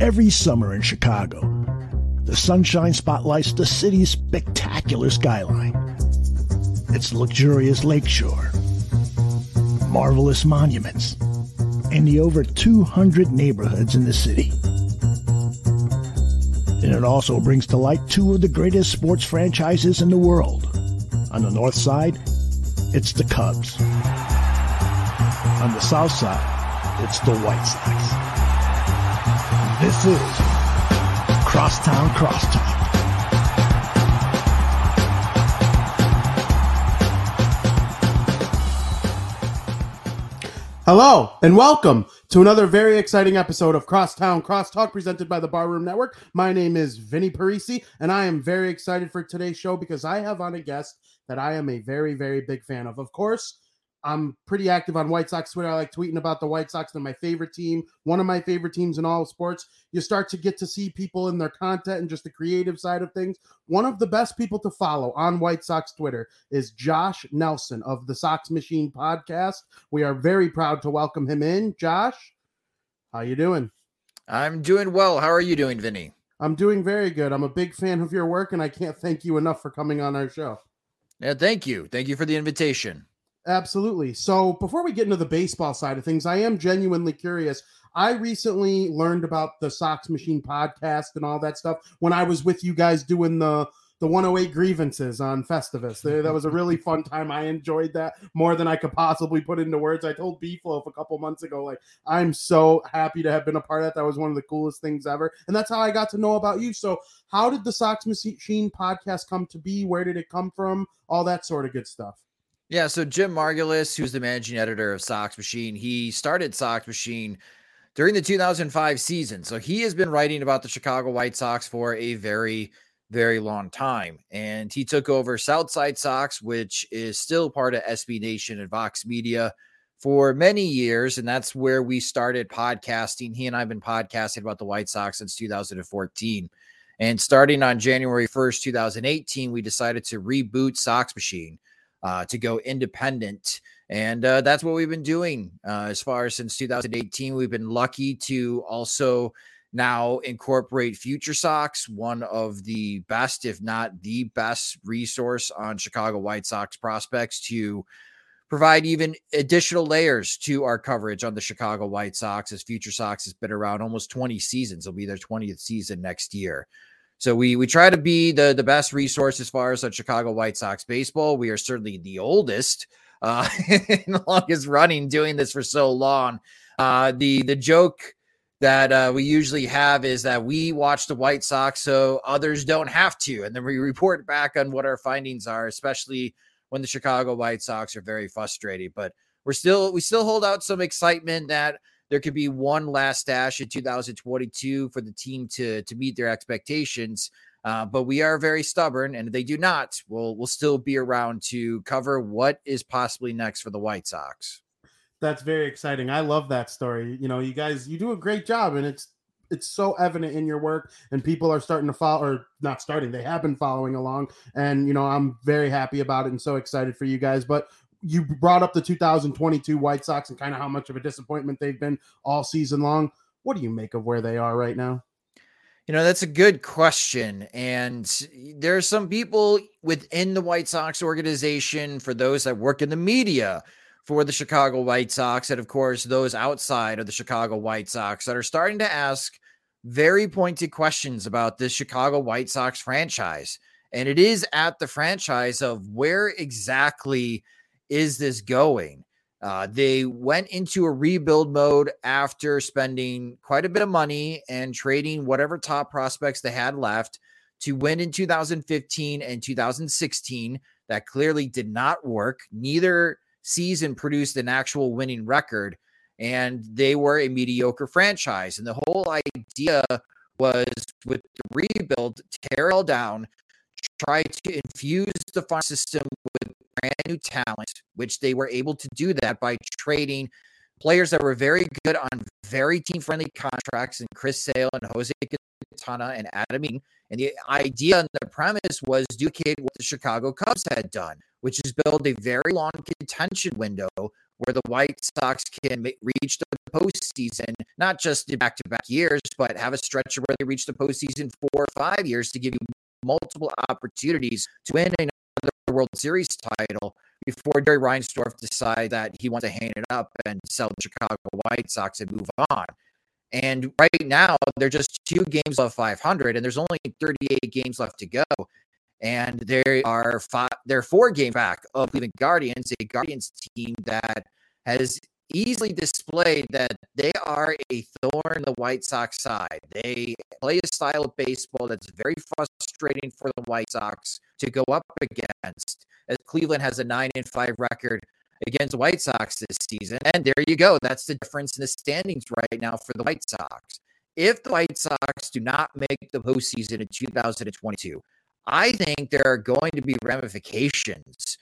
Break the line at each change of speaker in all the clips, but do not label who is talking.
Every summer in Chicago, the sunshine spotlights the city's spectacular skyline, its luxurious lakeshore, marvelous monuments, and the over 200 neighborhoods in the city. And it also brings to light two of the greatest sports franchises in the world. On the north side, it's the Cubs. On the south side, it's the White Sox. Crosstown Crosstalk.
Hello and welcome to another very exciting episode of Crosstown Crosstalk presented by the Barroom Network. My name is Vinny Parisi and I am very excited for today's show because I have on a guest that I am a very, very big fan of. Of course, I'm pretty active on White Sox Twitter. I like tweeting about the White Sox. They're my favorite team, one of my favorite teams in all sports. You start to get to see people in their content and just the creative side of things. One of the best people to follow on White Sox Twitter is Josh Nelson of the Sox Machine podcast. We are very proud to welcome him in. Josh, how you doing?
I'm doing well. How are you doing, Vinny?
I'm doing very good. I'm a big fan of your work, and I can't thank you enough for coming on our show.
Yeah, thank you. Thank you for the invitation.
Absolutely. So before we get into the baseball side of things, I am genuinely curious. I recently learned about the Sox Machine podcast and all that stuff when I was with you guys doing the the 108 grievances on Festivus. That was a really fun time. I enjoyed that more than I could possibly put into words. I told Beefloaf a couple months ago, like, I'm so happy to have been a part of that. That was one of the coolest things ever. And that's how I got to know about you. So, how did the Sox Machine podcast come to be? Where did it come from? All that sort of good stuff.
Yeah, so Jim Margalus, who's the managing editor of Sox Machine, he started Sox Machine during the 2005 season. So he has been writing about the Chicago White Sox for a very, very long time. And he took over Southside Sox, which is still part of SB Nation and Vox Media for many years. And that's where we started podcasting. He and I have been podcasting about the White Sox since 2014. And starting on January 1st, 2018, we decided to reboot Sox Machine uh, to go independent. And uh, that's what we've been doing uh, as far as since 2018. We've been lucky to also now incorporate Future Sox, one of the best, if not the best, resource on Chicago White Sox prospects to provide even additional layers to our coverage on the Chicago White Sox as Future Sox has been around almost 20 seasons. It'll be their 20th season next year. So we we try to be the the best resource as far as the Chicago White Sox baseball. We are certainly the oldest, uh, longest running, doing this for so long. Uh, the the joke that uh, we usually have is that we watch the White Sox so others don't have to, and then we report back on what our findings are, especially when the Chicago White Sox are very frustrated. But we're still we still hold out some excitement that there could be one last dash in 2022 for the team to to meet their expectations. Uh, but we are very stubborn, and if they do not, we'll we'll still be around to cover what is possibly next for the White Sox.
That's very exciting. I love that story. You know, you guys, you do a great job, and it's it's so evident in your work, and people are starting to follow, or not starting, they have been following along, and you know, I'm very happy about it and so excited for you guys. But you brought up the 2022 White Sox and kind of how much of a disappointment they've been all season long. What do you make of where they are right now?
You know, that's a good question. And there are some people within the White Sox organization, for those that work in the media for the Chicago White Sox, and of course, those outside of the Chicago White Sox that are starting to ask very pointed questions about this Chicago White Sox franchise. And it is at the franchise of where exactly is this going? Uh, they went into a rebuild mode after spending quite a bit of money and trading whatever top prospects they had left to win in 2015 and 2016. That clearly did not work. Neither season produced an actual winning record, and they were a mediocre franchise. And the whole idea was with the rebuild, tear it all down, try to infuse the farm system with brand new talent, which they were able to do that by trading players that were very good on very team friendly contracts and Chris Sale and Jose Quintana and Adam Eaton. And the idea and the premise was duplicate what the Chicago Cubs had done, which is build a very long contention window where the White Sox can reach the postseason, not just in back to back years, but have a stretch where they reach the postseason four or five years to give you multiple opportunities to win another World Series title before Jerry Reinsdorf decides that he wants to hang it up and sell the Chicago White Sox and move on. And right now, they're just two games of 500, and there's only 38 games left to go. And they are five, they're four games back of Cleveland Guardians, a Guardians team that has easily displayed that they are a thorn in the White Sox side. They play a style of baseball that's very frustrating for the White Sox to go up against. As Cleveland has a nine and five record against White Sox this season. And there you go. That's the difference in the standings right now for the White Sox. If the White Sox do not make the postseason in 2022, I think there are going to be ramifications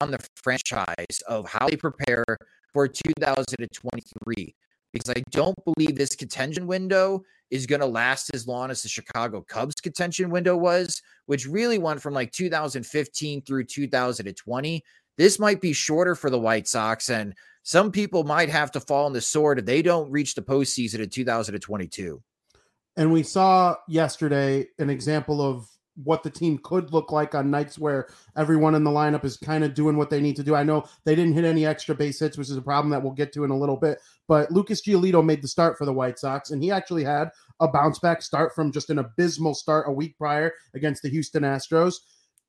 on the franchise of how they prepare for 2023 because I don't believe this contention window is going to last as long as the Chicago Cubs contention window was, which really went from like 2015 through 2020. This might be shorter for the White Sox, and some people might have to fall on the sword if they don't reach the postseason in 2022.
And we saw yesterday an example of what the team could look like on nights where everyone in the lineup is kind of doing what they need to do. I know they didn't hit any extra base hits, which is a problem that we'll get to in a little bit. But Lucas Giolito made the start for the White Sox, and he actually had a bounce back start from just an abysmal start a week prior against the Houston Astros.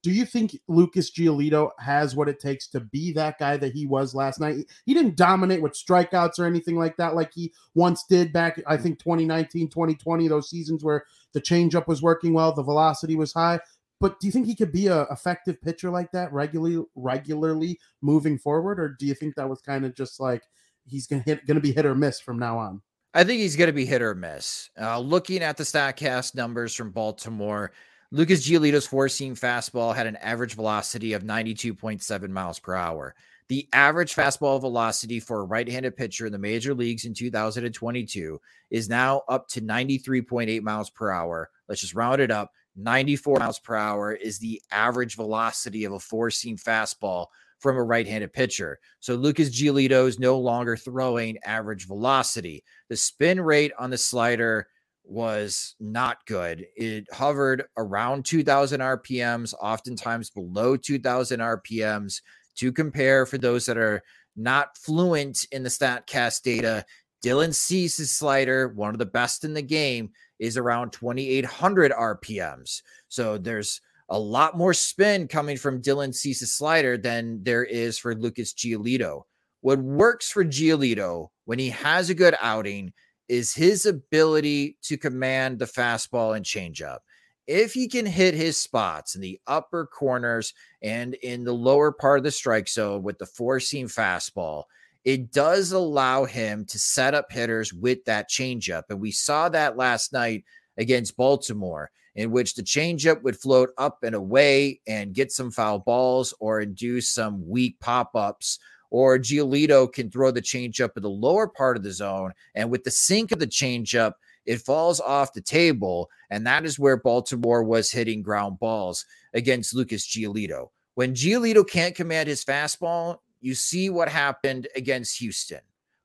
Do you think Lucas Giolito has what it takes to be that guy that he was last night? He didn't dominate with strikeouts or anything like that, like he once did back, I think, 2019, 2020, those seasons where the changeup was working well, the velocity was high. But do you think he could be a effective pitcher like that regularly, regularly moving forward, or do you think that was kind of just like he's gonna hit, gonna be hit or miss from now on?
I think he's to be hit or miss. Uh, looking at the Statcast numbers from Baltimore, Lucas Giolito's four seam fastball had an average velocity of 92.7 miles per hour. The average fastball velocity for a right handed pitcher in the major leagues in 2022 is now up to 93.8 miles per hour. Let's just round it up. 94 miles per hour is the average velocity of a four seam fastball from a right handed pitcher. So Lucas Giolito is no longer throwing average velocity. The spin rate on the slider was not good. It hovered around 2000 RPMs, oftentimes below 2000 RPMs. To compare, for those that are not fluent in the StatCast data, Dylan Cease's slider, one of the best in the game, is around 2800 RPMs. So there's a lot more spin coming from Dylan Cease's slider than there is for Lucas Giolito. What works for Giolito when he has a good outing is his ability to command the fastball and changeup. If he can hit his spots in the upper corners and in the lower part of the strike zone with the four seam fastball, it does allow him to set up hitters with that changeup. And we saw that last night against Baltimore, in which the changeup would float up and away and get some foul balls or induce some weak pop ups or Giolito can throw the changeup in the lower part of the zone. And with the sink of the changeup, it falls off the table. And that is where Baltimore was hitting ground balls against Lucas Giolito. When Giolito can't command his fastball, you see what happened against Houston.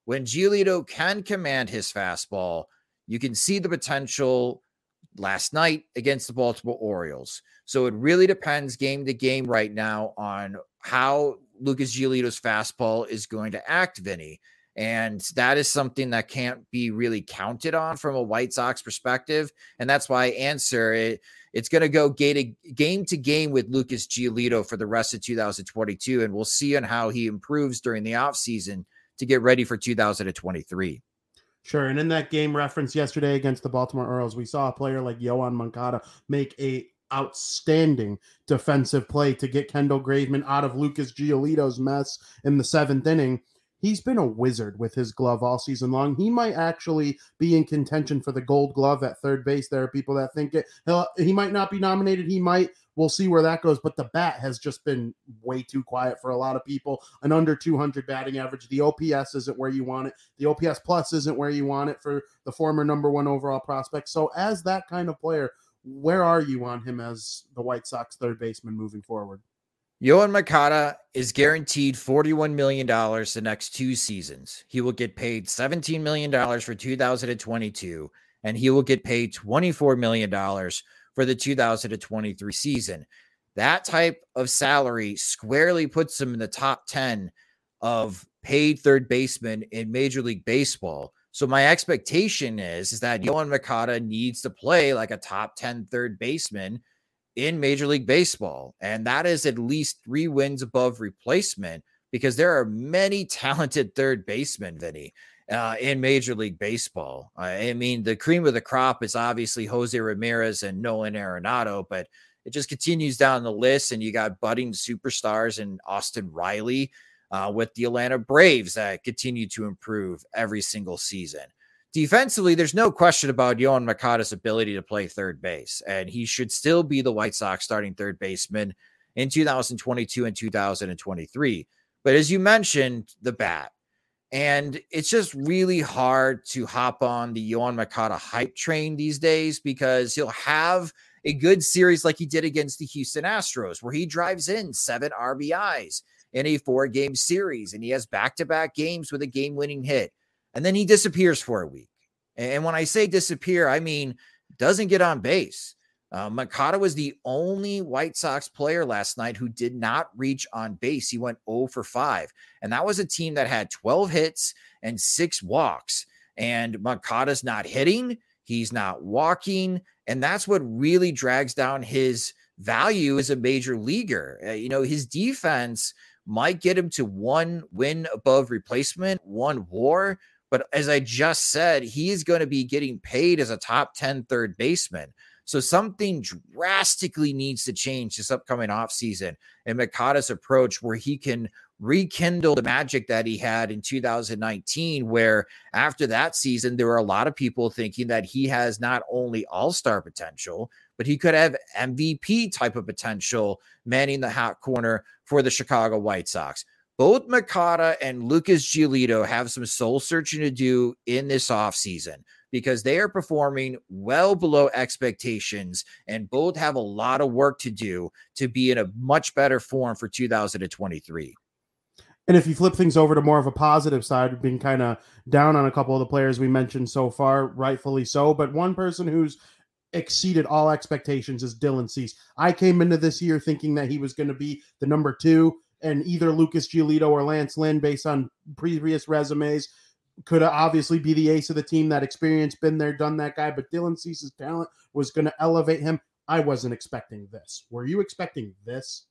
When Giolito can command his fastball, you can see the potential last night against the Baltimore Orioles. So it really depends game to game right now on how Lucas Giolito's fastball is going to act, Vinny. And that is something that can't be really counted on from a White Sox perspective. And that's why I answer it. It's going to go game to game with Lucas Giolito for the rest of 2022. And we'll see on how he improves during the offseason to get ready for 2023.
Sure. And in that game reference yesterday against the Baltimore Orioles, we saw a player like Yoan Moncada make a outstanding defensive play to get Kendall Graveman out of Lucas Giolito's mess in the seventh inning. He's been a wizard with his glove all season long. He might actually be in contention for the gold glove at third base. There are people that think it. He'll, he might not be nominated. He might. We'll see where that goes. But the bat has just been way too quiet for a lot of people. An under 200 batting average. The OPS isn't where you want it. The OPS plus isn't where you want it for the former number one overall prospect. So, as that kind of player, where are you on him as the White Sox third baseman moving forward?
Yoan Moncada is guaranteed $41 million the next two seasons. He will get paid $17 million for 2022, and he will get paid $24 million for the 2023 season. That type of salary squarely puts him in the top 10 of paid third baseman in Major League Baseball. So my expectation is, is that Yoan Moncada needs to play like a top 10 third baseman in Major League Baseball. And that is at least three wins above replacement because there are many talented third basemen, Vinny, uh, in Major League Baseball. I mean, the cream of the crop is obviously Jose Ramirez and Nolan Arenado, but it just continues down the list. And you got budding superstars and Austin Riley uh, with the Atlanta Braves that continue to improve every single season defensively, there's no question about Yoan Moncada's ability to play third base, and he should still be the White Sox starting third baseman in 2022 and 2023. But as you mentioned, the bat, and it's just really hard to hop on the Yoan Moncada hype train these days because he'll have a good series like he did against the Houston Astros, where he drives in seven RBIs in a four game series and he has back to back games with a game winning hit and then he disappears for a week. And when I say disappear, I mean doesn't get on base. Uh, was the only White Sox player last night who did not reach on base. He went 0 for 5. And that was a team that had 12 hits and six walks. And Moncada's not hitting, he's not walking. And that's what really drags down his value as a major leaguer. Uh, you know, his defense might get him to one win above replacement, one war, but as I just said, he's going to be getting paid as a top 10 third baseman. So something drastically needs to change this upcoming offseason and Moncada's approach where he can rekindle the magic that he had in 2019, where after that season, there were a lot of people thinking that he has not only all star potential, but he could have MVP type of potential manning the hot corner for the Chicago White Sox both Moncada and Lucas Giolito have some soul searching to do in this offseason because they are performing well below expectations and both have a lot of work to do to be in a much better form for 2023.
And if you flip things over to more of a positive side, being kind of down on a couple of the players we mentioned so far, rightfully so. But one person who's exceeded all expectations is Dylan Cease. I came into this year thinking that he was going to be the number two and either Lucas Giolito or Lance Lynn, based on previous resumes, could obviously be the ace of the team. That experience, been there, done that guy. But Dylan Cease's talent was going to elevate him. I wasn't expecting this. Were you expecting this?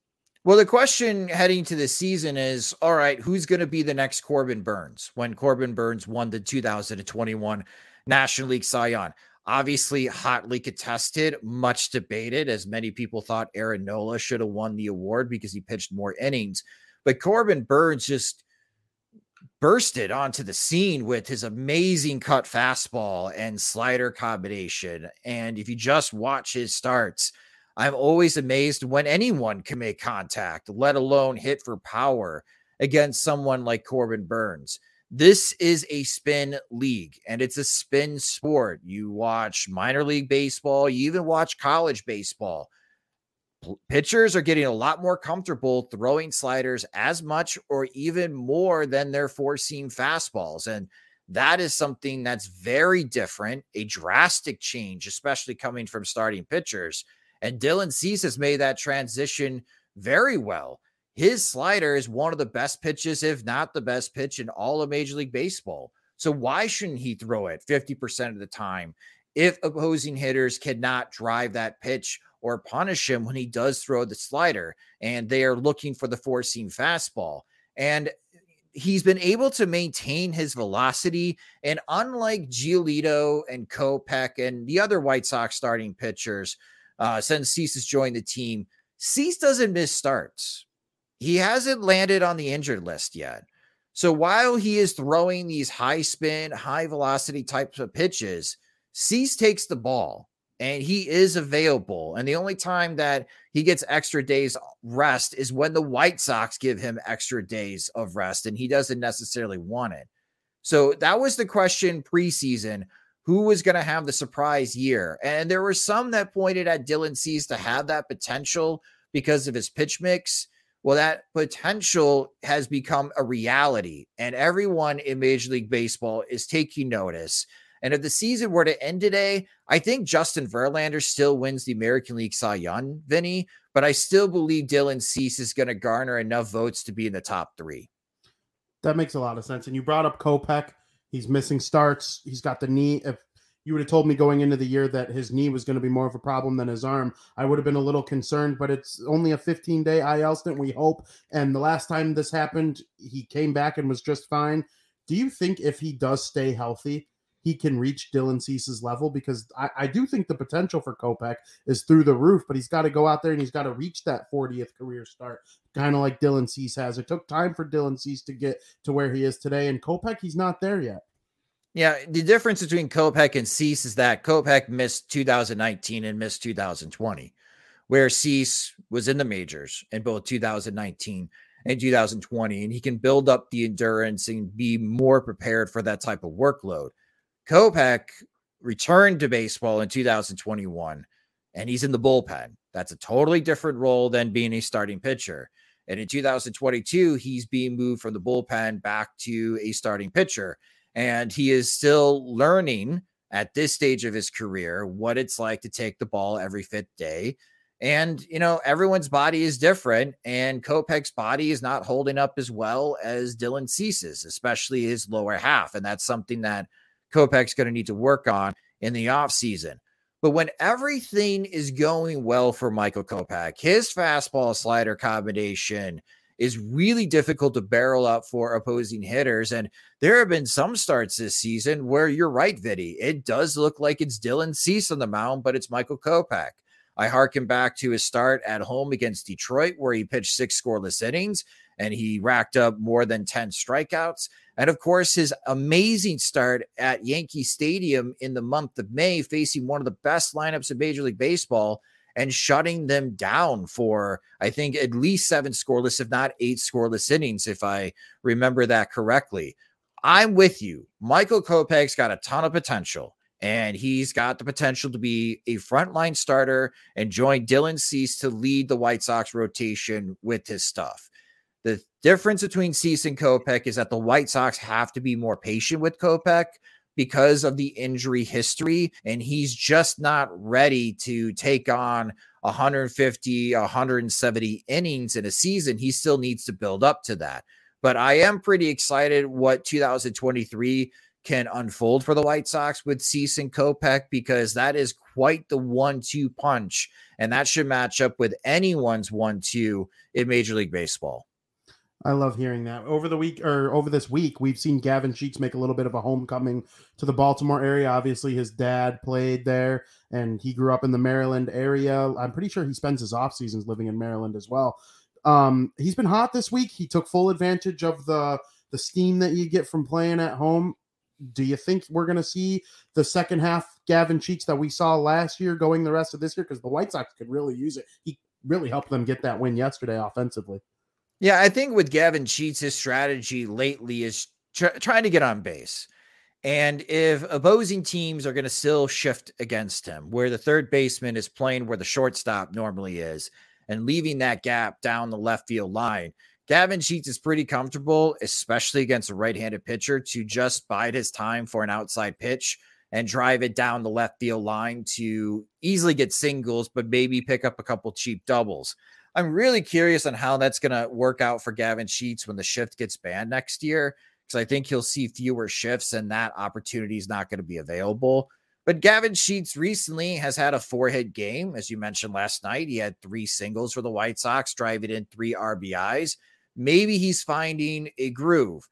Well, the question heading to the season is all right, who's going to be the next Corbin Burnes when Corbin Burnes won the 2021 National League Cy Young? Obviously, hotly contested, much debated, as many people thought Aaron Nola should have won the award because he pitched more innings. But Corbin Burnes just bursted onto the scene with his amazing cut fastball and slider combination. And if you just watch his starts, I'm always amazed when anyone can make contact, let alone hit for power against someone like Corbin Burnes. This is a spin league and it's a spin sport. You watch minor league baseball, you even watch college baseball. Pitchers are getting a lot more comfortable throwing sliders as much or even more than their four seam fastballs. And that is something that's very different, a drastic change, especially coming from starting pitchers. And Dylan Cease has made that transition very well his slider is one of the best pitches, if not the best pitch in all of Major League Baseball. So why shouldn't he throw it 50% of the time if opposing hitters cannot drive that pitch or punish him when he does throw the slider and they are looking for the four seam fastball? And he's been able to maintain his velocity. And unlike Giolito and Kopech and the other White Sox starting pitchers, uh, since Cease has joined the team, Cease doesn't miss starts he hasn't landed on the injured list yet. So while he is throwing these high spin, high velocity types of pitches, Cease takes the ball and he is available. And the only time that he gets extra days rest is when the White Sox give him extra days of rest and he doesn't necessarily want it. So that was the question preseason who was going to have the surprise year? And there were some that pointed at Dylan Cease to have that potential because of his pitch mix Well, that potential has become a reality, and everyone in Major League Baseball is taking notice. And if the season were to end today, I think Justin Verlander still wins the American League Cy Young, Vinny, but I still believe Dylan Cease is going to garner enough votes to be in the top three.
That makes a lot of sense. And you brought up Kopech. He's missing starts. He's got the knee. If you would have told me going into the year that his knee was going to be more of a problem than his arm, I would have been a little concerned. But it's only a 15 day IL stint, we hope. And the last time this happened, he came back and was just fine. Do you think if he does stay healthy, he can reach Dylan Cease's level? Because I, I do think the potential for Kopech is through the roof, but he's got to go out there and he's got to reach that 40th career start, kind of like Dylan Cease has. It took time for Dylan Cease to get to where he is today, and Kopech, he's not there yet.
Yeah, the difference between Kopech and Cease is that Kopech missed 2019 and missed 2020, where Cease was in the majors in both 2019 and 2020, and he can build up the endurance and be more prepared for that type of workload. Kopech returned to baseball in 2021, and he's in the bullpen. That's a totally different role than being a starting pitcher. And in 2022, he's being moved from the bullpen back to a starting pitcher. And he is still learning at this stage of his career what it's like to take the ball every fifth day. And, you know, everyone's body is different, and Kopech's body is not holding up as well as Dylan Cease's, especially his lower half. And that's something that Kopech's going to need to work on in the offseason. But when everything is going well for Michael Kopech, his fastball slider combination is really difficult to barrel up for opposing hitters. And there have been some starts this season where you're right, Vinny. It does look like it's Dylan Cease on the mound, but it's Michael Kopech. I harken back to his start at home against Detroit, where he pitched six scoreless innings and he racked up more than 10 strikeouts. And of course, his amazing start at Yankee Stadium in the month of May, facing one of the best lineups of Major League Baseball and shutting them down for, I think, at least seven scoreless, if not eight scoreless innings, if I remember that correctly. I'm with you. Michael Kopech's got a ton of potential, and he's got the potential to be a frontline starter and join Dylan Cease to lead the White Sox rotation with his stuff. The difference between Cease and Kopech is that the White Sox have to be more patient with Kopech because of the injury history. And he's just not ready to take on 150, 170 innings in a season. He still needs to build up to that. But I am pretty excited what 2023 can unfold for the White Sox with Cease and Kopech because that is quite the one two punch. And that should match up with anyone's one two in Major League Baseball.
I love hearing that. Over the week or over this week, we've seen Gavin Sheets make a little bit of a homecoming to the Baltimore area. Obviously, his dad played there and he grew up in the Maryland area. I'm pretty sure he spends his off seasons living in Maryland as well. Um, he's been hot this week. He took full advantage of the the steam that you get from playing at home. Do you think we're going to see the second half Gavin Sheets that we saw last year going the rest of this year? Because the White Sox could really use it. He really helped them get that win yesterday offensively.
Yeah, I think with Gavin Sheets, his strategy lately is tr- trying to get on base. And if opposing teams are going to still shift against him, where the third baseman is playing where the shortstop normally is and leaving that gap down the left field line, Gavin Sheets is pretty comfortable, especially against a right handed pitcher, to just bide his time for an outside pitch and drive it down the left field line to easily get singles, but maybe pick up a couple cheap doubles. I'm really curious on how that's going to work out for Gavin Sheets when the shift gets banned next year, because I think he'll see fewer shifts and that opportunity is not going to be available. But Gavin Sheets recently has had a four hit game. As you mentioned last night, he had three singles for the White Sox, driving in three RBIs. Maybe he's finding a groove.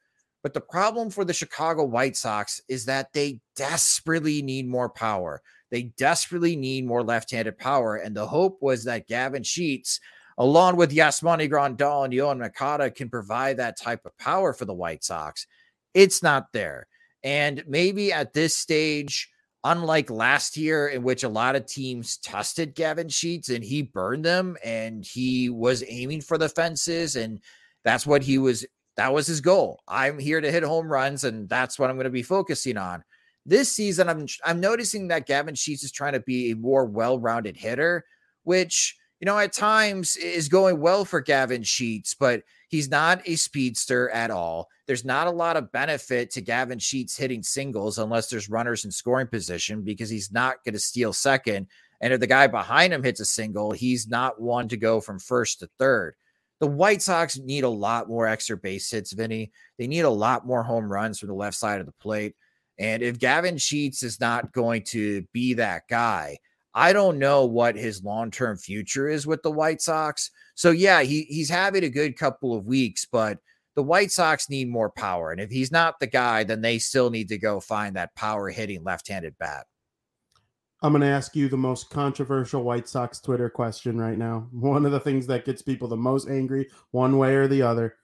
But the problem for the Chicago White Sox is that they desperately need more power. They desperately need more left handed power. And the hope was that Gavin Sheets along with Yasmani Grandal and Yoan Moncada, can provide that type of power for the White Sox. It's not there. And maybe at this stage, unlike last year, in which a lot of teams tested Gavin Sheets and he burned them and he was aiming for the fences, and that's what he was, that was his goal. I'm here to hit home runs, and that's what I'm going to be focusing on. This season, I'm I'm noticing that Gavin Sheets is trying to be a more well-rounded hitter, which you know, at times is going well for Gavin Sheets, but he's not a speedster at all. There's not a lot of benefit to Gavin Sheets hitting singles unless there's runners in scoring position because he's not going to steal second. And if the guy behind him hits a single, he's not one to go from first to third. The White Sox need a lot more extra base hits, Vinny. They need a lot more home runs from the left side of the plate. And if Gavin Sheets is not going to be that guy, I don't know what his long term future is with the White Sox. So, yeah, he, he's having a good couple of weeks, but the White Sox need more power. And if he's not the guy, then they still need to go find that power hitting left handed bat.
I'm going to ask you the most controversial White Sox Twitter question right now. One of the things that gets people the most angry, one way or the other.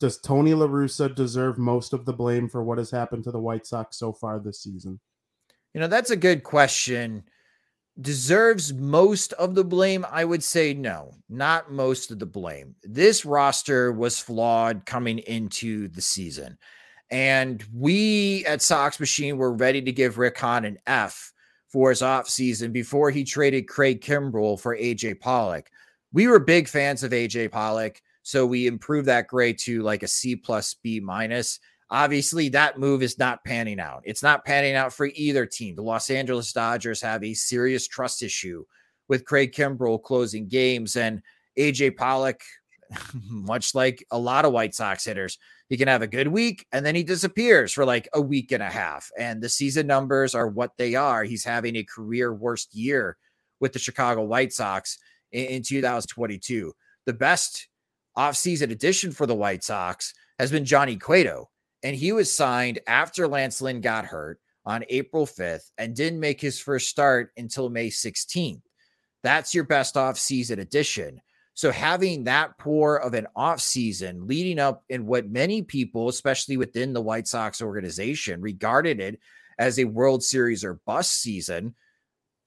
Does Tony La Russa deserve most of the blame for what has happened to the White Sox so far this season?
You know, that's a good question. Deserves most of the blame? I would say no, not most of the blame. This roster was flawed coming into the season. And we at Sox Machine were ready to give Rick Hahn an F for his offseason before he traded Craig Kimbrel for AJ Pollock. We were big fans of AJ Pollock, so we improved that grade to like a C plus B minus. Obviously, that move is not panning out. It's not panning out for either team. The Los Angeles Dodgers have a serious trust issue with Craig Kimbrel closing games, and AJ Pollock, much like a lot of White Sox hitters, he can have a good week and then he disappears for like a week and a half. And the season numbers are what they are. He's having a career worst year with the Chicago White Sox in, in 2022. The best offseason addition for the White Sox has been Johnny Cueto. And he was signed after Lance Lynn got hurt on April 5th and didn't make his first start until May 16th. That's your best offseason addition. So having that poor of an off season leading up in what many people, especially within the White Sox organization, regarded it as a World Series or bust season,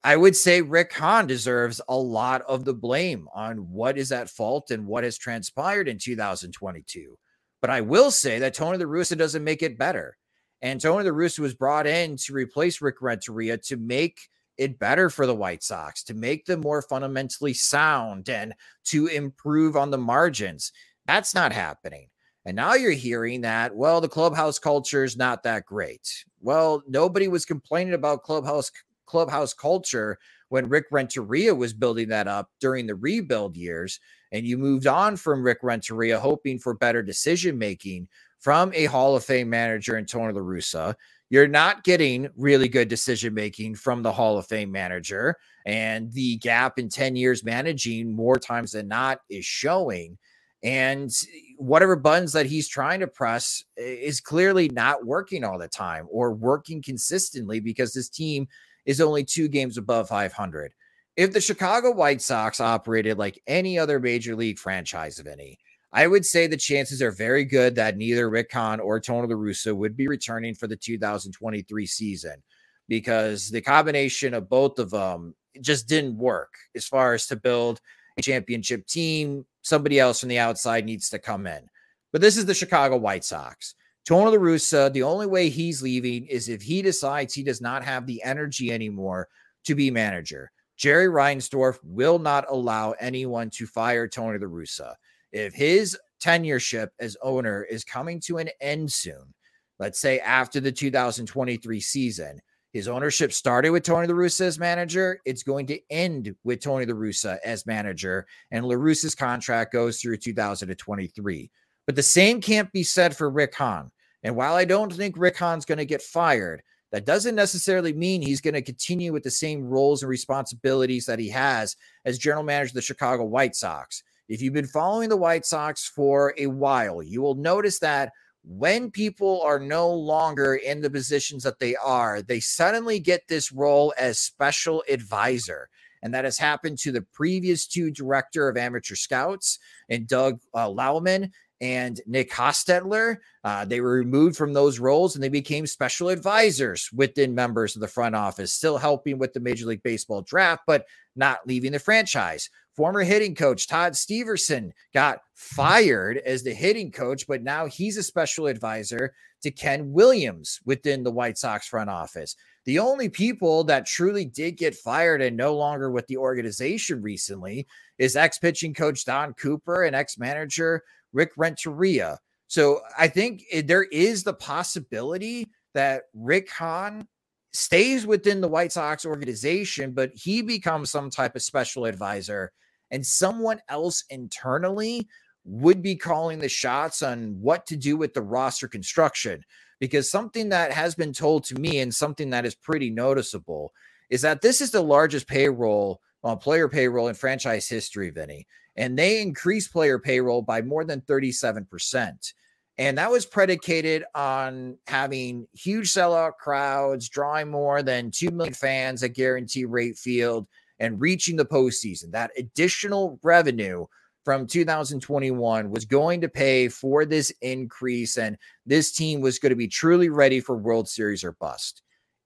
I would say Rick Hahn deserves a lot of the blame on what is at fault and what has transpired in 2022. But I will say that Tony La Russa doesn't make it better. And Tony La Russa was brought in to replace Rick Renteria to make it better for the White Sox, to make them more fundamentally sound and to improve on the margins. That's not happening. And now you're hearing that, well, the clubhouse culture is not that great. Well, nobody was complaining about clubhouse clubhouse culture when Rick Renteria was building that up during the rebuild years. And you moved on from Rick Renteria, hoping for better decision making from a Hall of Fame manager in Tony La Russa. You're not getting really good decision making from the Hall of Fame manager. And the gap in 10 years managing more times than not is showing. And whatever buttons that he's trying to press is clearly not working all the time or working consistently because this team is only two games above 500. If the Chicago White Sox operated like any other major league franchise of any, I would say the chances are very good that neither Rick Hahn or Tony La Russa would be returning for the 2023 season because the combination of both of them just didn't work as far as to build a championship team. Somebody else from the outside needs to come in. But this is the Chicago White Sox. Tony La Russa, the only way he's leaving is if he decides he does not have the energy anymore to be manager. Jerry Reinsdorf will not allow anyone to fire Tony La Russa if his tenureship as owner is coming to an end soon, let's say after the 2023 season, his ownership started with Tony La Russa as manager. It's going to end with Tony La Russa as manager, and La Russa's contract goes through 2023. But the same can't be said for Rick Hahn. And while I don't think Rick Hahn's going to get fired, that doesn't necessarily mean he's going to continue with the same roles and responsibilities that he has as general manager of the Chicago White Sox. If you've been following the White Sox for a while, you will notice that when people are no longer in the positions that they are, they suddenly get this role as special advisor. And that has happened to the previous two director of amateur scouts and Doug uh, Laumann and Nick Hostetler. Uh, they were removed from those roles and they became special advisors within members of the front office, still helping with the Major League Baseball draft, but not leaving the franchise. Former hitting coach Todd Steverson got fired as the hitting coach, but now he's a special advisor to Ken Williams within the White Sox front office. The only people that truly did get fired and no longer with the organization recently is ex pitching coach Don Cooper and ex manager Rick Renteria. So I think eh, there is the possibility that Rick Hahn stays within the White Sox organization, but he becomes some type of special advisor and someone else internally would be calling the shots on what to do with the roster construction. Because something that has been told to me and something that is pretty noticeable is that this is the largest payroll, well, player payroll in franchise history, Vinny. And they increased player payroll by more than 37%. And that was predicated on having huge sellout crowds, drawing more than 2 million fans at Guaranteed Rate Field, and reaching the postseason. That additional revenue from 2021 was going to pay for this increase, and this team was going to be truly ready for World Series or bust.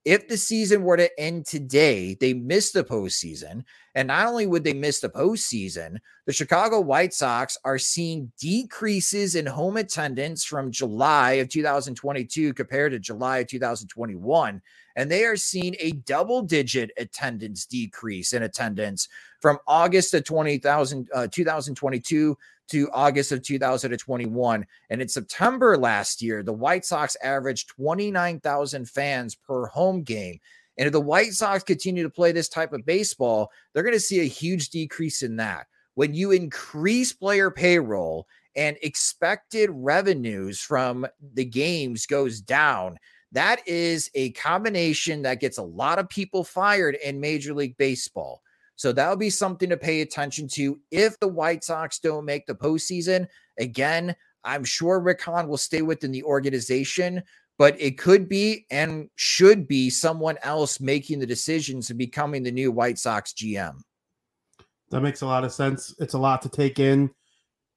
If the season were to end today, they miss the postseason. And not only would they miss the postseason, the Chicago White Sox are seeing decreases in home attendance from July of 2022 compared to July of 2021 and they are seeing a double digit attendance decrease in attendance from August of 20,000, uh, 2022 to August of 2021. And in September last year, the White Sox averaged 29,000 fans per home game. And if the White Sox continue to play this type of baseball, they're going to see a huge decrease in that. When you increase player payroll and expected revenues from the games goes down, that is a combination that gets a lot of people fired in Major League Baseball. So that'll be something to pay attention to if the White Sox don't make the postseason. Again, I'm sure Rick Hahn will stay within the organization, but it could be and should be someone else making the decisions and becoming the new White Sox GM.
That makes a lot of sense. It's a lot to take in.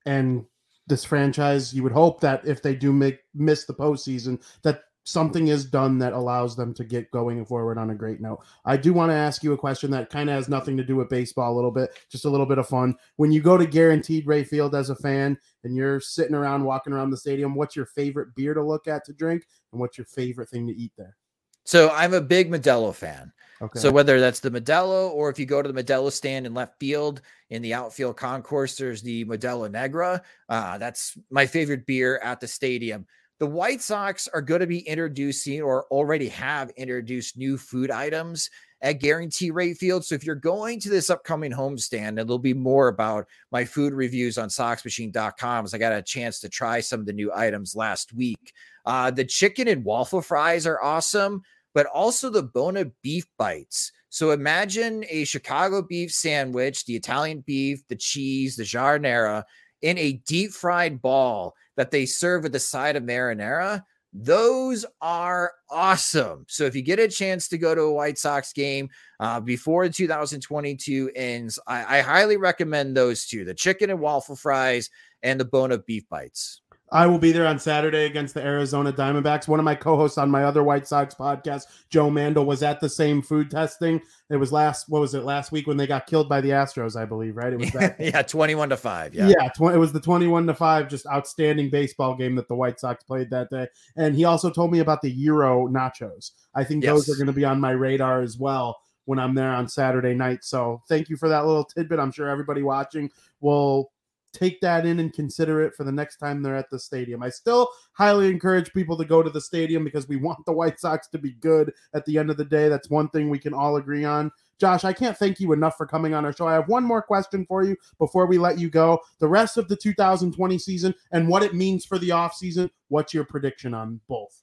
And this franchise, you would hope that if they do make miss the postseason, that something is done that allows them to get going forward on a great note. I do want to ask you a question that kind of has nothing to do with baseball a little bit, just a little bit of fun. When you go to Guaranteed Rate Field as a fan and you're sitting around walking around the stadium, what's your favorite beer to look at to drink and what's your favorite thing to eat there?
So I'm a big Modelo fan. Okay. So whether that's the Modelo or if you go to the Modelo stand in left field in the outfield concourse, there's the Modelo Negra. Uh, that's my favorite beer at the stadium. The White Sox are going to be introducing or already have introduced new food items at Guaranteed Rate Field. So if you're going to this upcoming homestand, and there'll be more about my food reviews on SoxMachine.com, as I got a chance to try some of the new items last week. Uh, the chicken and waffle fries are awesome, but also the Buona beef bites. So imagine a Chicago beef sandwich, the Italian beef, the cheese, the giardiniera in a deep fried ball that they serve with the side of marinara. Those are awesome. So if you get a chance to go to a White Sox game uh, before 2022 ends, I, I highly recommend those two: the chicken and waffle fries and the Buona beef bites.
I will be there on Saturday against the Arizona Diamondbacks. One of my co-hosts on my other White Sox podcast, Joe Mandel, was at the same food testing. It was last, what was it, last week when they got killed by the Astros, I believe, right? It was
that. yeah, twenty-one to five. Yeah,
yeah, tw- it was the twenty-one to five, just outstanding baseball game that the White Sox played that day. And he also told me about the Euro nachos. I think yes. those are going to be on my radar as well when I'm there on Saturday night. So thank you for that little tidbit. I'm sure everybody watching will take that in and consider it for the next time they're at the stadium. I still highly encourage people to go to the stadium because we want the White Sox to be good at the end of the day. That's one thing we can all agree on. Josh, I can't thank you enough for coming on our show. I have one more question for you before we let you go. The rest of the 2020 season and what it means for the offseason. What's your prediction on both?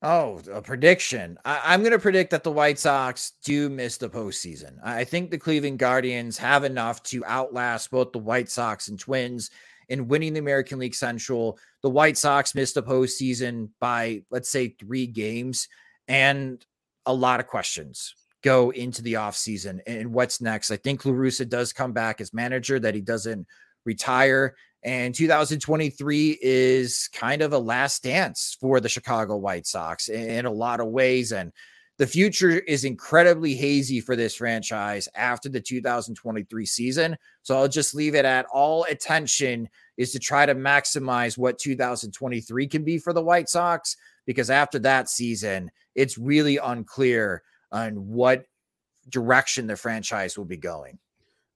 Oh, a prediction. I, am going to predict that the White Sox do miss the postseason. I think the Cleveland Guardians have enough to outlast both the White Sox and Twins in winning the American League Central. The White Sox missed the postseason by, let's say, three games. And a lot of questions go into the offseason and what's next. I think La Russa does come back as manager, that he doesn't retire. And 2023 is kind of a last dance for the Chicago White Sox in a lot of ways. And the future is incredibly hazy for this franchise after the 2023 season. So I'll just leave it at all attention is to try to maximize what 2023 can be for the White Sox because after that season, it's really unclear on what direction the franchise will be going.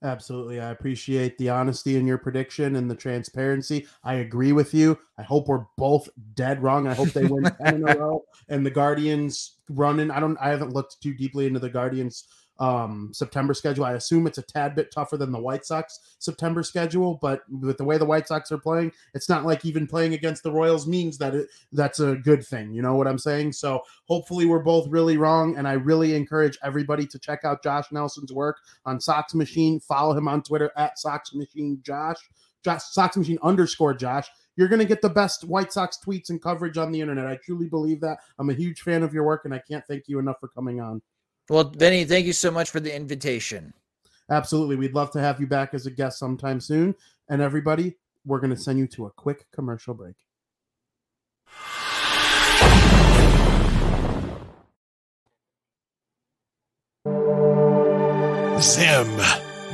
Absolutely. I appreciate the honesty in your prediction and the transparency. I agree with you. I hope we're both dead wrong. I hope they win 10 in a row and the Guardians running. I don't I haven't looked too deeply into the Guardians um, September schedule. I assume it's a tad bit tougher than the White Sox September schedule, but with the way the White Sox are playing, it's not like even playing against the Royals means that it, that's a good thing. You know what I'm saying? So hopefully we're both really wrong, and I really encourage everybody to check out Josh Nelson's work on Sox Machine. Follow him on Twitter at Sox Machine Josh. Josh Sox Machine underscore Josh you're going to get the best White Sox tweets and coverage on the internet. I truly believe that. I'm a huge fan of your work, and I can't thank you enough for coming on.
Well, Vinny, thank you so much for the invitation.
Absolutely. We'd love to have you back as a guest sometime soon. And everybody, we're going to send you to a quick commercial break.
Zim,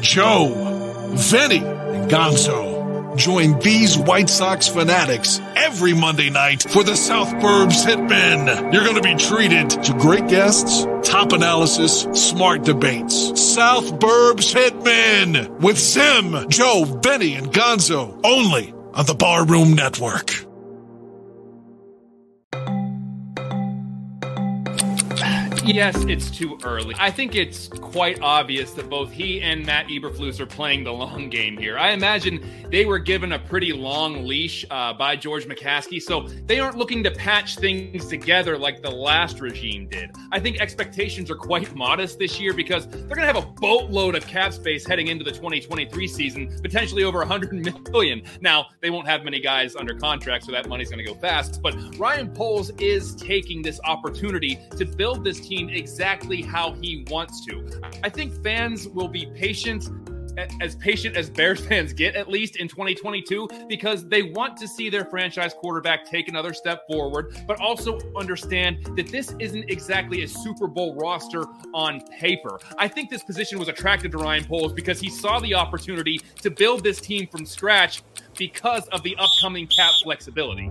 Joe, Vinny, and Gonzo Join these White Sox fanatics every Monday night for the South Burbs Hitmen. You're going to be treated to great guests, top analysis, smart debates. South Burbs Hitmen with Sim, Joe, Vinny, and Gonzo only on the Barroom Network.
Yes, it's too early. I think it's quite obvious that both he and Matt Eberflus are playing the long game here. I imagine they were given a pretty long leash uh, by George McCaskey, so they aren't looking to patch things together like the last regime did. I think expectations are quite modest this year because they're going to have a boatload of cap space heading into the 2023 season, potentially over 100 million. Now, they won't have many guys under contract, so that money's going to go fast, but Ryan Poles is taking this opportunity to build this team team exactly how he wants to. I think fans will be patient as patient as Bears fans get, at least in 2022, because they want to see their franchise quarterback take another step forward, but also understand that this isn't exactly a Super Bowl roster on paper. I think this position was attracted to Ryan Poles because he saw the opportunity to build this team from scratch because of the upcoming cap flexibility.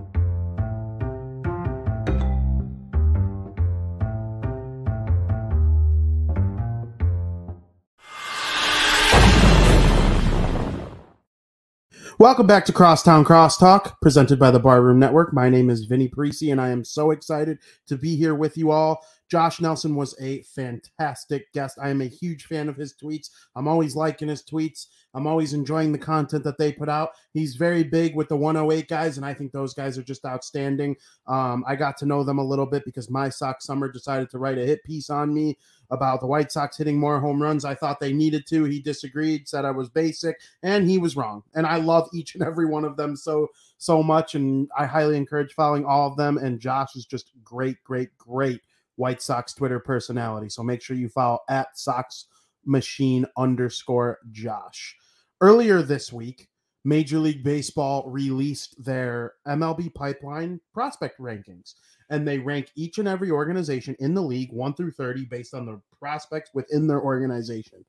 Welcome back to Crosstown Crosstalk, presented by the Barroom Network. My name is Vinny Parisi, and I am so excited to be here with you all. Josh Nelson was a fantastic guest. I am a huge fan of his tweets. I'm always liking his tweets. I'm always enjoying the content that they put out. He's very big with the 108 guys, and I think those guys are just outstanding. Um, I got to know them a little bit because my sock summer decided to write a hit piece on me about the White Sox hitting more home runs. I thought they needed to. He disagreed, said I was basic, and he was wrong. And I love each and every one of them so so much, and I highly encourage following all of them. And Josh is just great, great, great White Sox Twitter personality. So make sure you follow at Sox Machine underscore Josh. Earlier this week, Major League Baseball released their MLB pipeline prospect rankings and they rank each and every organization in the league 1 through 30 based on the prospects within their organization.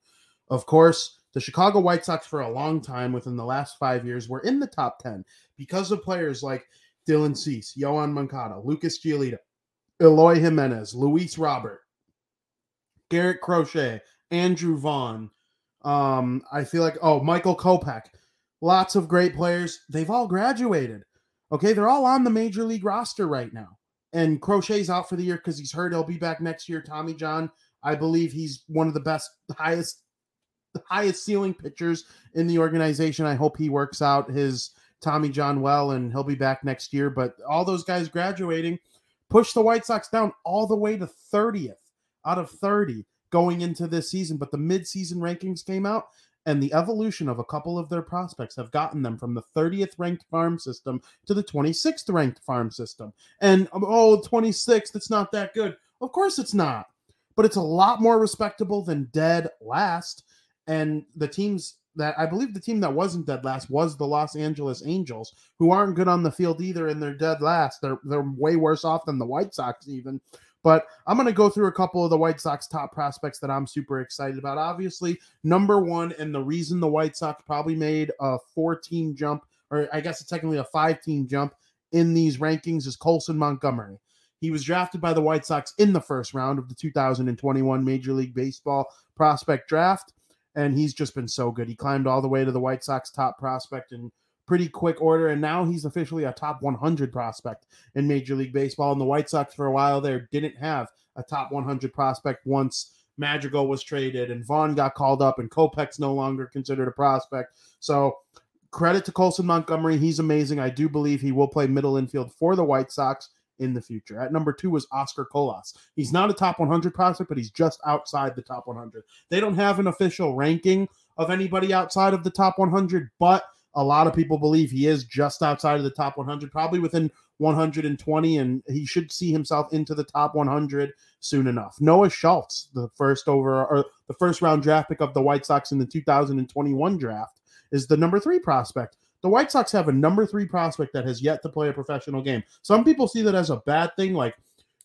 Of course, the Chicago White Sox for a long time within the last 5 years were in the top 10 because of players like Dylan Cease, Yoan Moncada, Lucas Giolito, Eloy Jimenez, Luis Robert, Garrett Crochet, Andrew Vaughn. Um, I feel like oh Michael Kopech, lots of great players. They've all graduated. Okay, they're all on the major league roster right now and Crochet's out for the year because he's hurt. He'll be back next year. Tommy John, I believe he's one of the best, highest, highest ceiling pitchers in the organization. I hope he works out his Tommy John well, and he'll be back next year. But all those guys graduating push the White Sox down all the way to 30th out of 30 going into this season. But the midseason rankings came out, and the evolution of a couple of their prospects have gotten them from the 30th ranked farm system to the 26th ranked farm system. And um, oh, 26th, it's not that good. Of course it's not. But it's a lot more respectable than dead last. And the teams that I believe the team that wasn't dead last was the Los Angeles Angels, who aren't good on the field either, and they're dead last. They're they're way worse off than the White Sox even. But I'm going to go through a couple of the White Sox top prospects that I'm super excited about. Obviously, number one, and the reason the White Sox probably made a four team jump, or I guess it's technically a five team jump in these rankings, is Colson Montgomery. He was drafted by the White Sox in the first round of the 2021 Major League Baseball prospect draft, and he's just been so good. He climbed all the way to the White Sox top prospect in pretty quick order, and now he's officially a top 100 prospect in Major League Baseball. And the White Sox, for a while there, didn't have a top 100 prospect once Madrigal was traded and Vaughn got called up, and Kopech's no longer considered a prospect. So credit to Colson Montgomery. He's amazing. I do believe he will play middle infield for the White Sox in the future. At number two was Oscar Colas. He's not a top 100 prospect, but he's just outside the top 100. They don't have an official ranking of anybody outside of the top 100, but a lot of people believe he is just outside of the top 100, probably within 120, and he should see himself into the top 100 soon enough. Noah Schultz, the first over or the first round draft pick of the White Sox in the 2021 draft, is the number three prospect. The White Sox have a number three prospect that has yet to play a professional game. Some people see that as a bad thing, like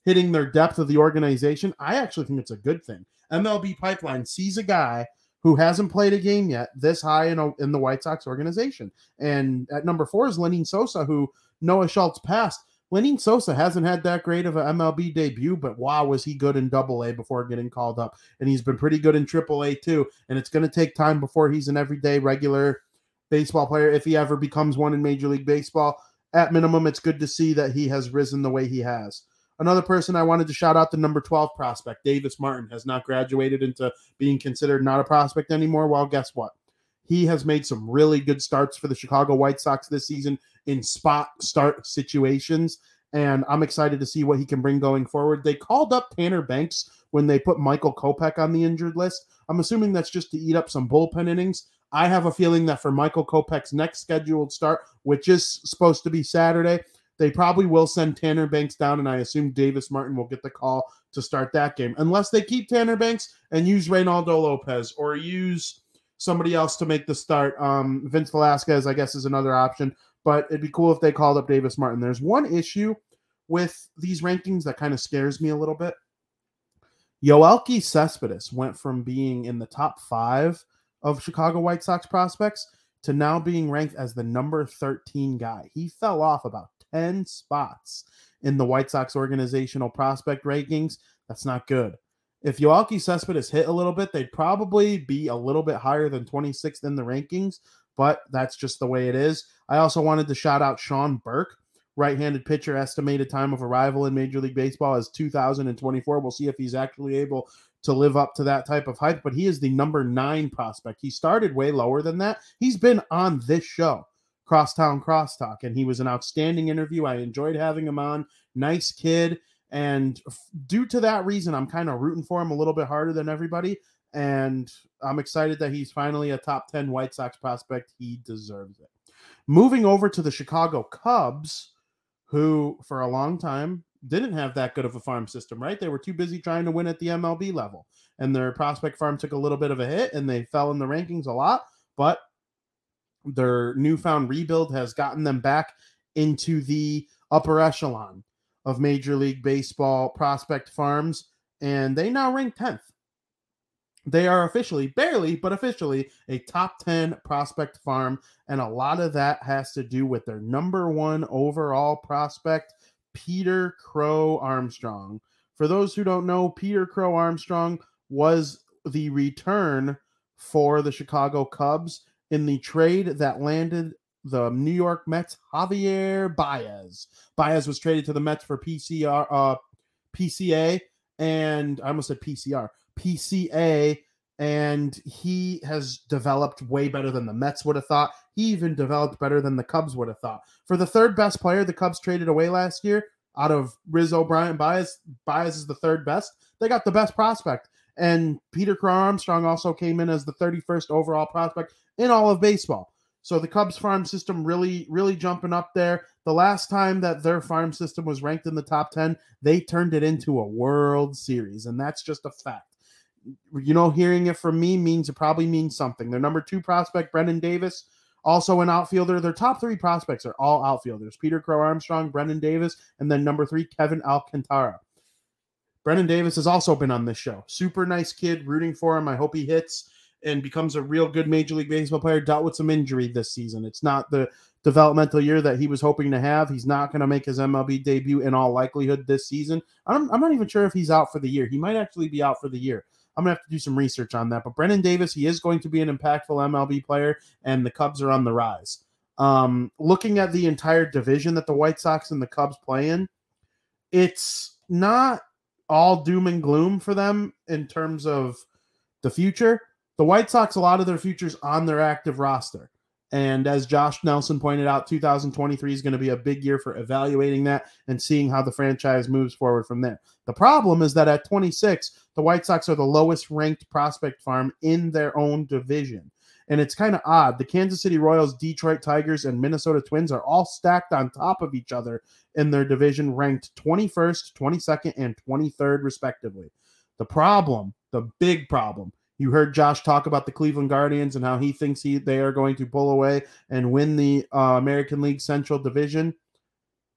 hitting their depth of the organization. I actually think it's a good thing. MLB Pipeline sees a guy who hasn't played a game yet this high in, a, in the White Sox organization. And at number four is Lenyn Sosa, who Noah Schultz passed. Lenyn Sosa hasn't had that great of an MLB debut, but wow, was he good in double A before getting called up. And he's been pretty good in triple A too. And it's going to take time before he's an everyday regular baseball player if he ever becomes one in Major League Baseball. At minimum, it's good to see that he has risen the way he has. Another person I wanted to shout out the number 12 prospect, Davis Martin, has not graduated into being considered not a prospect anymore. Well, guess what? He has made some really good starts for the Chicago White Sox this season in spot start situations. And I'm excited to see what he can bring going forward. They called up Tanner Banks when they put Michael Kopech on the injured list. I'm assuming that's just to eat up some bullpen innings. I have a feeling that for Michael Kopech's next scheduled start, which is supposed to be Saturday, they probably will send Tanner Banks down, and I assume Davis Martin will get the call to start that game, unless they keep Tanner Banks and use Reynaldo Lopez or use somebody else to make the start. Um, Vince Velasquez, I guess, is another option, but it'd be cool if they called up Davis Martin. There's one issue with these rankings that kind of scares me a little bit. Yoelqui Cespedes went from being in the top five of Chicago White Sox prospects to now being ranked as the number 13 guy. He fell off about 10 spots in the White Sox organizational prospect rankings. That's not good. If Yoelqui Cespedes hit a little bit, they'd probably be a little bit higher than 26th in the rankings, but that's just the way it is. I also wanted to shout out Sean Burke, right handed pitcher, estimated time of arrival in Major League Baseball is 2024. We'll see if he's actually able to live up to that type of hype, but he is the number nine prospect. He started way lower than that. He's been on this show, Crosstown Crosstalk, and he was an outstanding interview. I enjoyed having him on. Nice kid. And due to that reason, I'm kind of rooting for him a little bit harder than everybody. And I'm excited that he's finally a top 10 White Sox prospect. He deserves it. Moving over to the Chicago Cubs, who for a long time didn't have that good of a farm system, right? They were too busy trying to win at the MLB level. And their prospect farm took a little bit of a hit and they fell in the rankings a lot, but their newfound rebuild has gotten them back into the upper echelon of Major League Baseball prospect farms, and they now rank 10th. They are officially, barely, but officially, a top 10 prospect farm, and a lot of that has to do with their number one overall prospect, Peter Crow Armstrong. For those who don't know, Peter Crow Armstrong was the return for the Chicago Cubs in the trade that landed the New York Mets Javier Baez. Baez was traded to the Mets for PCR, uh, PCA, and I almost said PCR, PCA, and he has developed way better than the Mets would have thought. He even developed better than the Cubs would have thought. For the third best player the Cubs traded away last year, out of Rizzo, Bryant, Baez, Baez is the third best. They got the best prospect. And Peter Crow Armstrong also came in as the 31st overall prospect in all of baseball. So the Cubs farm system really, really jumping up there. The last time that their farm system was ranked in the top 10, they turned it into a World Series. And that's just a fact. You know, hearing it from me means it probably means something. Their number two prospect, Brennan Davis, also an outfielder. Their top three prospects are all outfielders Peter Crow Armstrong, Brennan Davis, and then number three, Kevin Alcantara. Brennan Davis has also been on this show. Super nice kid, rooting for him. I hope he hits and becomes a real good Major League Baseball player. Dealt with some injury this season. It's not the developmental year that he was hoping to have. He's not going to make his MLB debut in all likelihood this season. I'm, I'm not even sure if he's out for the year. He might actually be out for the year. I'm gonna have to do some research on that. But Brennan Davis, he is going to be an impactful MLB player, and the Cubs are on the rise. Um, looking at the entire division that the White Sox and the Cubs play in, it's not all doom and gloom for them in terms of the future. The White Sox, a lot of their futures on their active roster. And as Josh Nelson pointed out, 2023 is going to be a big year for evaluating that and seeing how the franchise moves forward from there. The problem is that at 26, the White Sox are the lowest ranked prospect farm in their own division. And it's kind of odd. The Kansas City Royals, Detroit Tigers, and Minnesota Twins are all stacked on top of each other in their division, ranked 21st, 22nd, and 23rd, respectively. The problem, the big problem, you heard Josh talk about the Cleveland Guardians and how he thinks he they are going to pull away and win the uh, American League Central Division.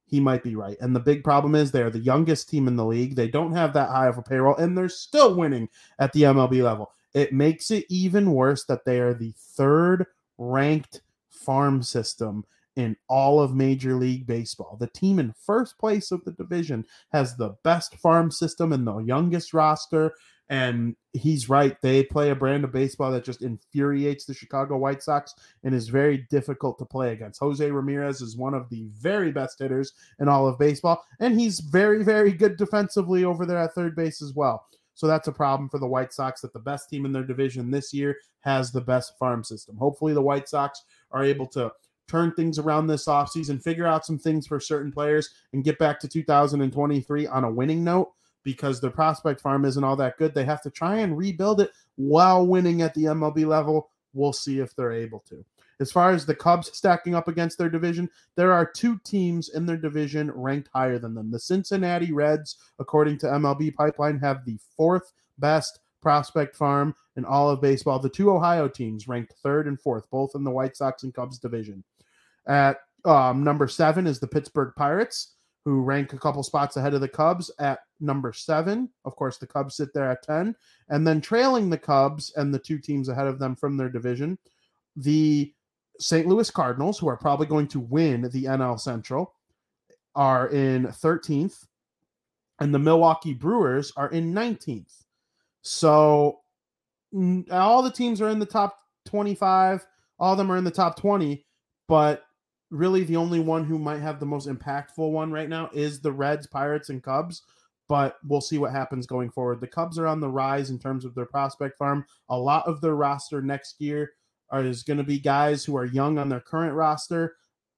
He might be right. And the big problem is they're the youngest team in the league. They don't have that high of a payroll, and they're still winning at the MLB level. It makes it even worse that they are the third ranked farm system in all of Major League Baseball. The team in first place of the division has the best farm system and the youngest roster. And he's right. They play a brand of baseball that just infuriates the Chicago White Sox and is very difficult to play against. Jose Ramirez is one of the very best hitters in all of baseball, and he's very, very good defensively over there at third base as well. So that's a problem for the White Sox that the best team in their division this year has the best farm system. Hopefully, the White Sox are able to turn things around this offseason, figure out some things for certain players, and get back to 2023 on a winning note because their prospect farm isn't all that good. They have to try and rebuild it while winning at the MLB level. We'll see if they're able to. As far as the Cubs stacking up against their division, there are two teams in their division ranked higher than them. The Cincinnati Reds, according to MLB Pipeline, have the fourth best prospect farm in all of baseball. The two Ohio teams ranked third and fourth, both in the White Sox and Cubs division. At um, number seven is the Pittsburgh Pirates, who rank a couple spots ahead of the Cubs at number seven. Of course, the Cubs sit there at 10. And then trailing the Cubs and the two teams ahead of them from their division, the St. Louis Cardinals, who are probably going to win the NL Central, are in 13th, and the Milwaukee Brewers are in 19th. So all the teams are in the top 25, all of them are in the top 20, but really the only one who might have the most impactful one right now is the Reds, Pirates, and Cubs. But we'll see what happens going forward. The Cubs are on the rise in terms of their prospect farm. A lot of their roster next year are, is going to be guys who are young on their current roster,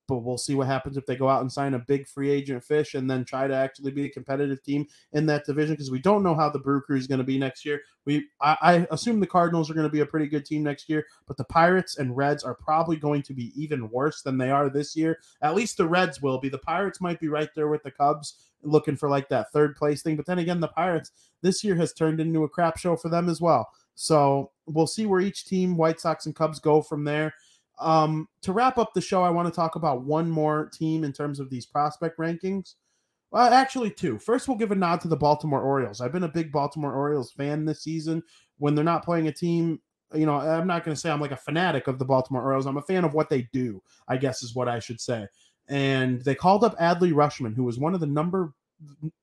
but we'll see what happens if they go out and sign a big free agent fish and then try to actually be a competitive team in that division because we don't know how the Brew Crew is going to be next year. We I, I assume the Cardinals are going to be a pretty good team next year, but the Pirates and Reds are probably going to be even worse than they are this year. At least the Reds will be. The Pirates might be right there with the Cubs looking for like that third place thing, but then again, the Pirates this year has turned into a crap show for them as well. So we'll see where each team, White Sox and Cubs, go from there. Um, to wrap up the show, I want to talk about one more team in terms of these prospect rankings. Well, actually, two. First, we'll give a nod to the Baltimore Orioles. I've been a big Baltimore Orioles fan this season. When they're not playing a team, you know, I'm not going to say I'm like a fanatic of the Baltimore Orioles. I'm a fan of what they do, I guess is what I should say. And they called up Adley Rutschman, who was one of the number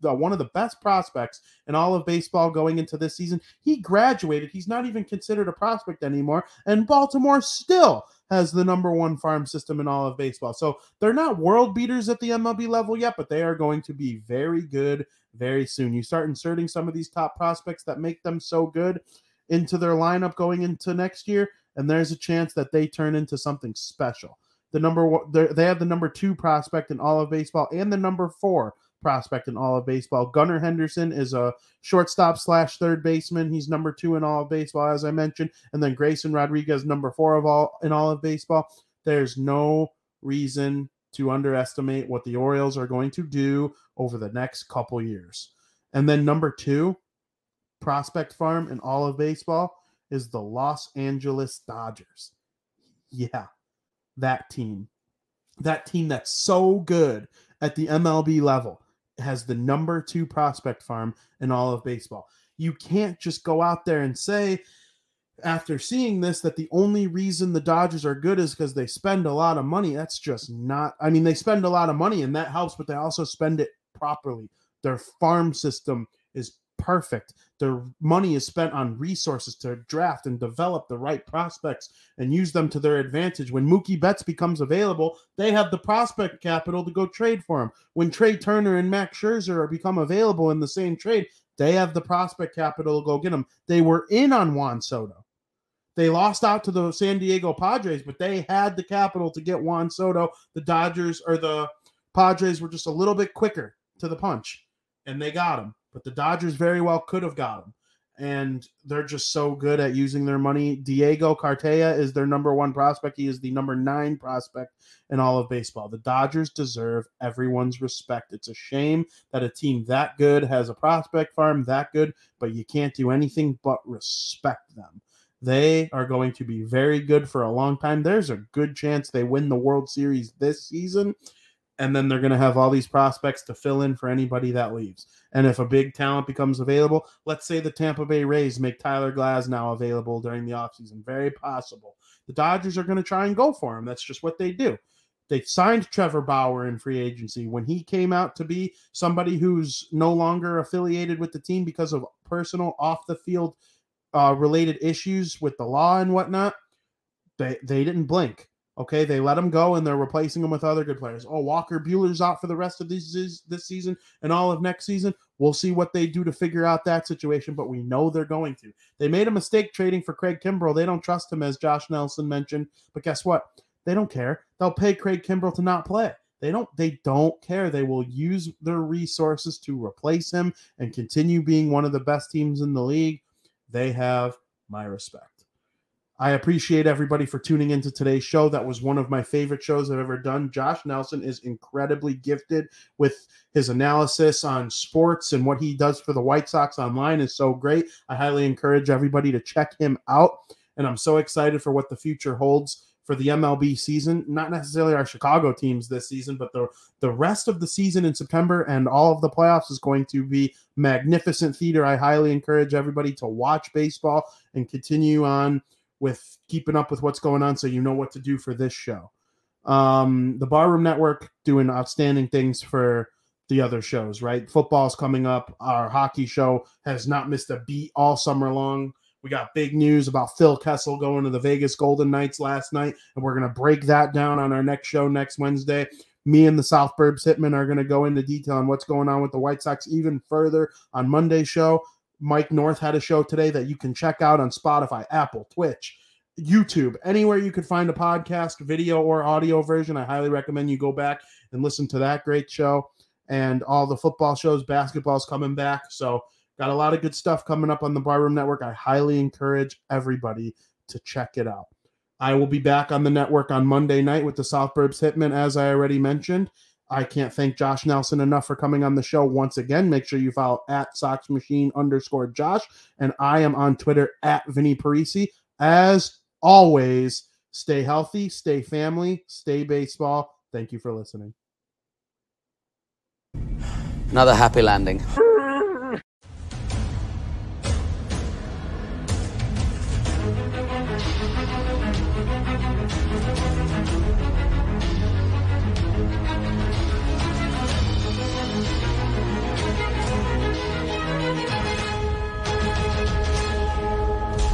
one of the best prospects in all of baseball going into this season. He graduated. He's not even considered a prospect anymore. And Baltimore still has the number one farm system in all of baseball. So they're not world beaters at the MLB level yet, but they are going to be very good very soon. You start inserting some of these top prospects that make them so good into their lineup going into next year, and there's a chance that they turn into something special. The number one, they have the number two prospect in all of baseball and the number four prospect in all of baseball. Gunnar Henderson is a shortstop slash third baseman. He's number two in all of baseball, as I mentioned. And then Grayson Rodriguez, number four of all in all of baseball. There's no reason to underestimate what the Orioles are going to do over the next couple years. And then number two, prospect farm in all of baseball is the Los Angeles Dodgers. Yeah, that team. That team that's so good at the MLB level has the number two prospect farm in all of baseball. You can't just go out there and say, after seeing this, that the only reason the Dodgers are good is because they spend a lot of money. That's just not, I mean, they spend a lot of money and that helps, but they also spend it properly. Their farm system is perfect. Their money is spent on resources to draft and develop the right prospects and use them to their advantage. When Mookie Betts becomes available, they have the prospect capital to go trade for him. When Trea Turner and Max Scherzer become available in the same trade, they have the prospect capital to go get them. They were in on Juan Soto. They lost out to the San Diego Padres, but they had the capital to get Juan Soto. The Dodgers or the Padres were just a little bit quicker to the punch, and they got him but the Dodgers very well could have got him. And they're just so good at using their money. Diego Cartaya is their number one prospect. He is the number nine prospect in all of baseball. The Dodgers deserve everyone's respect. It's a shame that a team that good has a prospect farm that good, but you can't do anything but respect them. They are going to be very good for a long time. There's a good chance they win the World Series this season and then they're going to have all these prospects to fill in for anybody that leaves. And if a big talent becomes available, let's say the Tampa Bay Rays make Tyler Glasnow available during the offseason, very possible. The Dodgers are going to try and go for him. That's just what they do. They signed Trevor Bauer in free agency when he came out to be somebody who's no longer affiliated with the team because of personal off the field uh, related issues with the law and whatnot. They they didn't blink Okay, they let him go and they're replacing him with other good players. Oh, Walker Buehler's out for the rest of this this season and all of next season. We'll see what they do to figure out that situation, but we know they're going to. They made a mistake trading for Craig Kimbrel. They don't trust him, as Josh Nelson mentioned. But guess what? They don't care. They'll pay Craig Kimbrel to not play. They don't. They don't care. They will use their resources to replace him and continue being one of the best teams in the league. They have my respect. I appreciate everybody for tuning into today's show. That was one of my favorite shows I've ever done. Josh Nelson is incredibly gifted with his analysis on sports and what he does for the White Sox online is so great. I highly encourage everybody to check him out. And I'm so excited for what the future holds for the MLB season. Not necessarily our Chicago teams this season, but the the rest of the season in September and all of the playoffs is going to be magnificent theater. I highly encourage everybody to watch baseball and continue on with keeping up with what's going on so you know what to do for this show. Um, the Barroom Network doing outstanding things for the other shows, right? Football's coming up. Our hockey show has not missed a beat all summer long. We got big news about Phil Kessel going to the Vegas Golden Knights last night, and we're going to break that down on our next show next Wednesday. Me and the South Burbs Hitmen are going to go into detail on what's going on with the White Sox even further on Monday's show. Mike North had a show today that you can check out on Spotify, Apple, Twitch, YouTube, anywhere you could find a podcast, video or audio version. I highly recommend you go back and listen to that great show. And all the football shows, basketball's coming back. So, got a lot of good stuff coming up on the Barroom Network. I highly encourage everybody to check it out. I will be back on the network on Monday night with the South Burbs Hitmen, as I already mentioned. I can't thank Josh Nelson enough for coming on the show once again. Make sure you follow at Sox Machine underscore Josh. And I am on Twitter at Vinny Parisi. As always, stay healthy, stay family, stay baseball. Thank you for listening.
Another happy landing.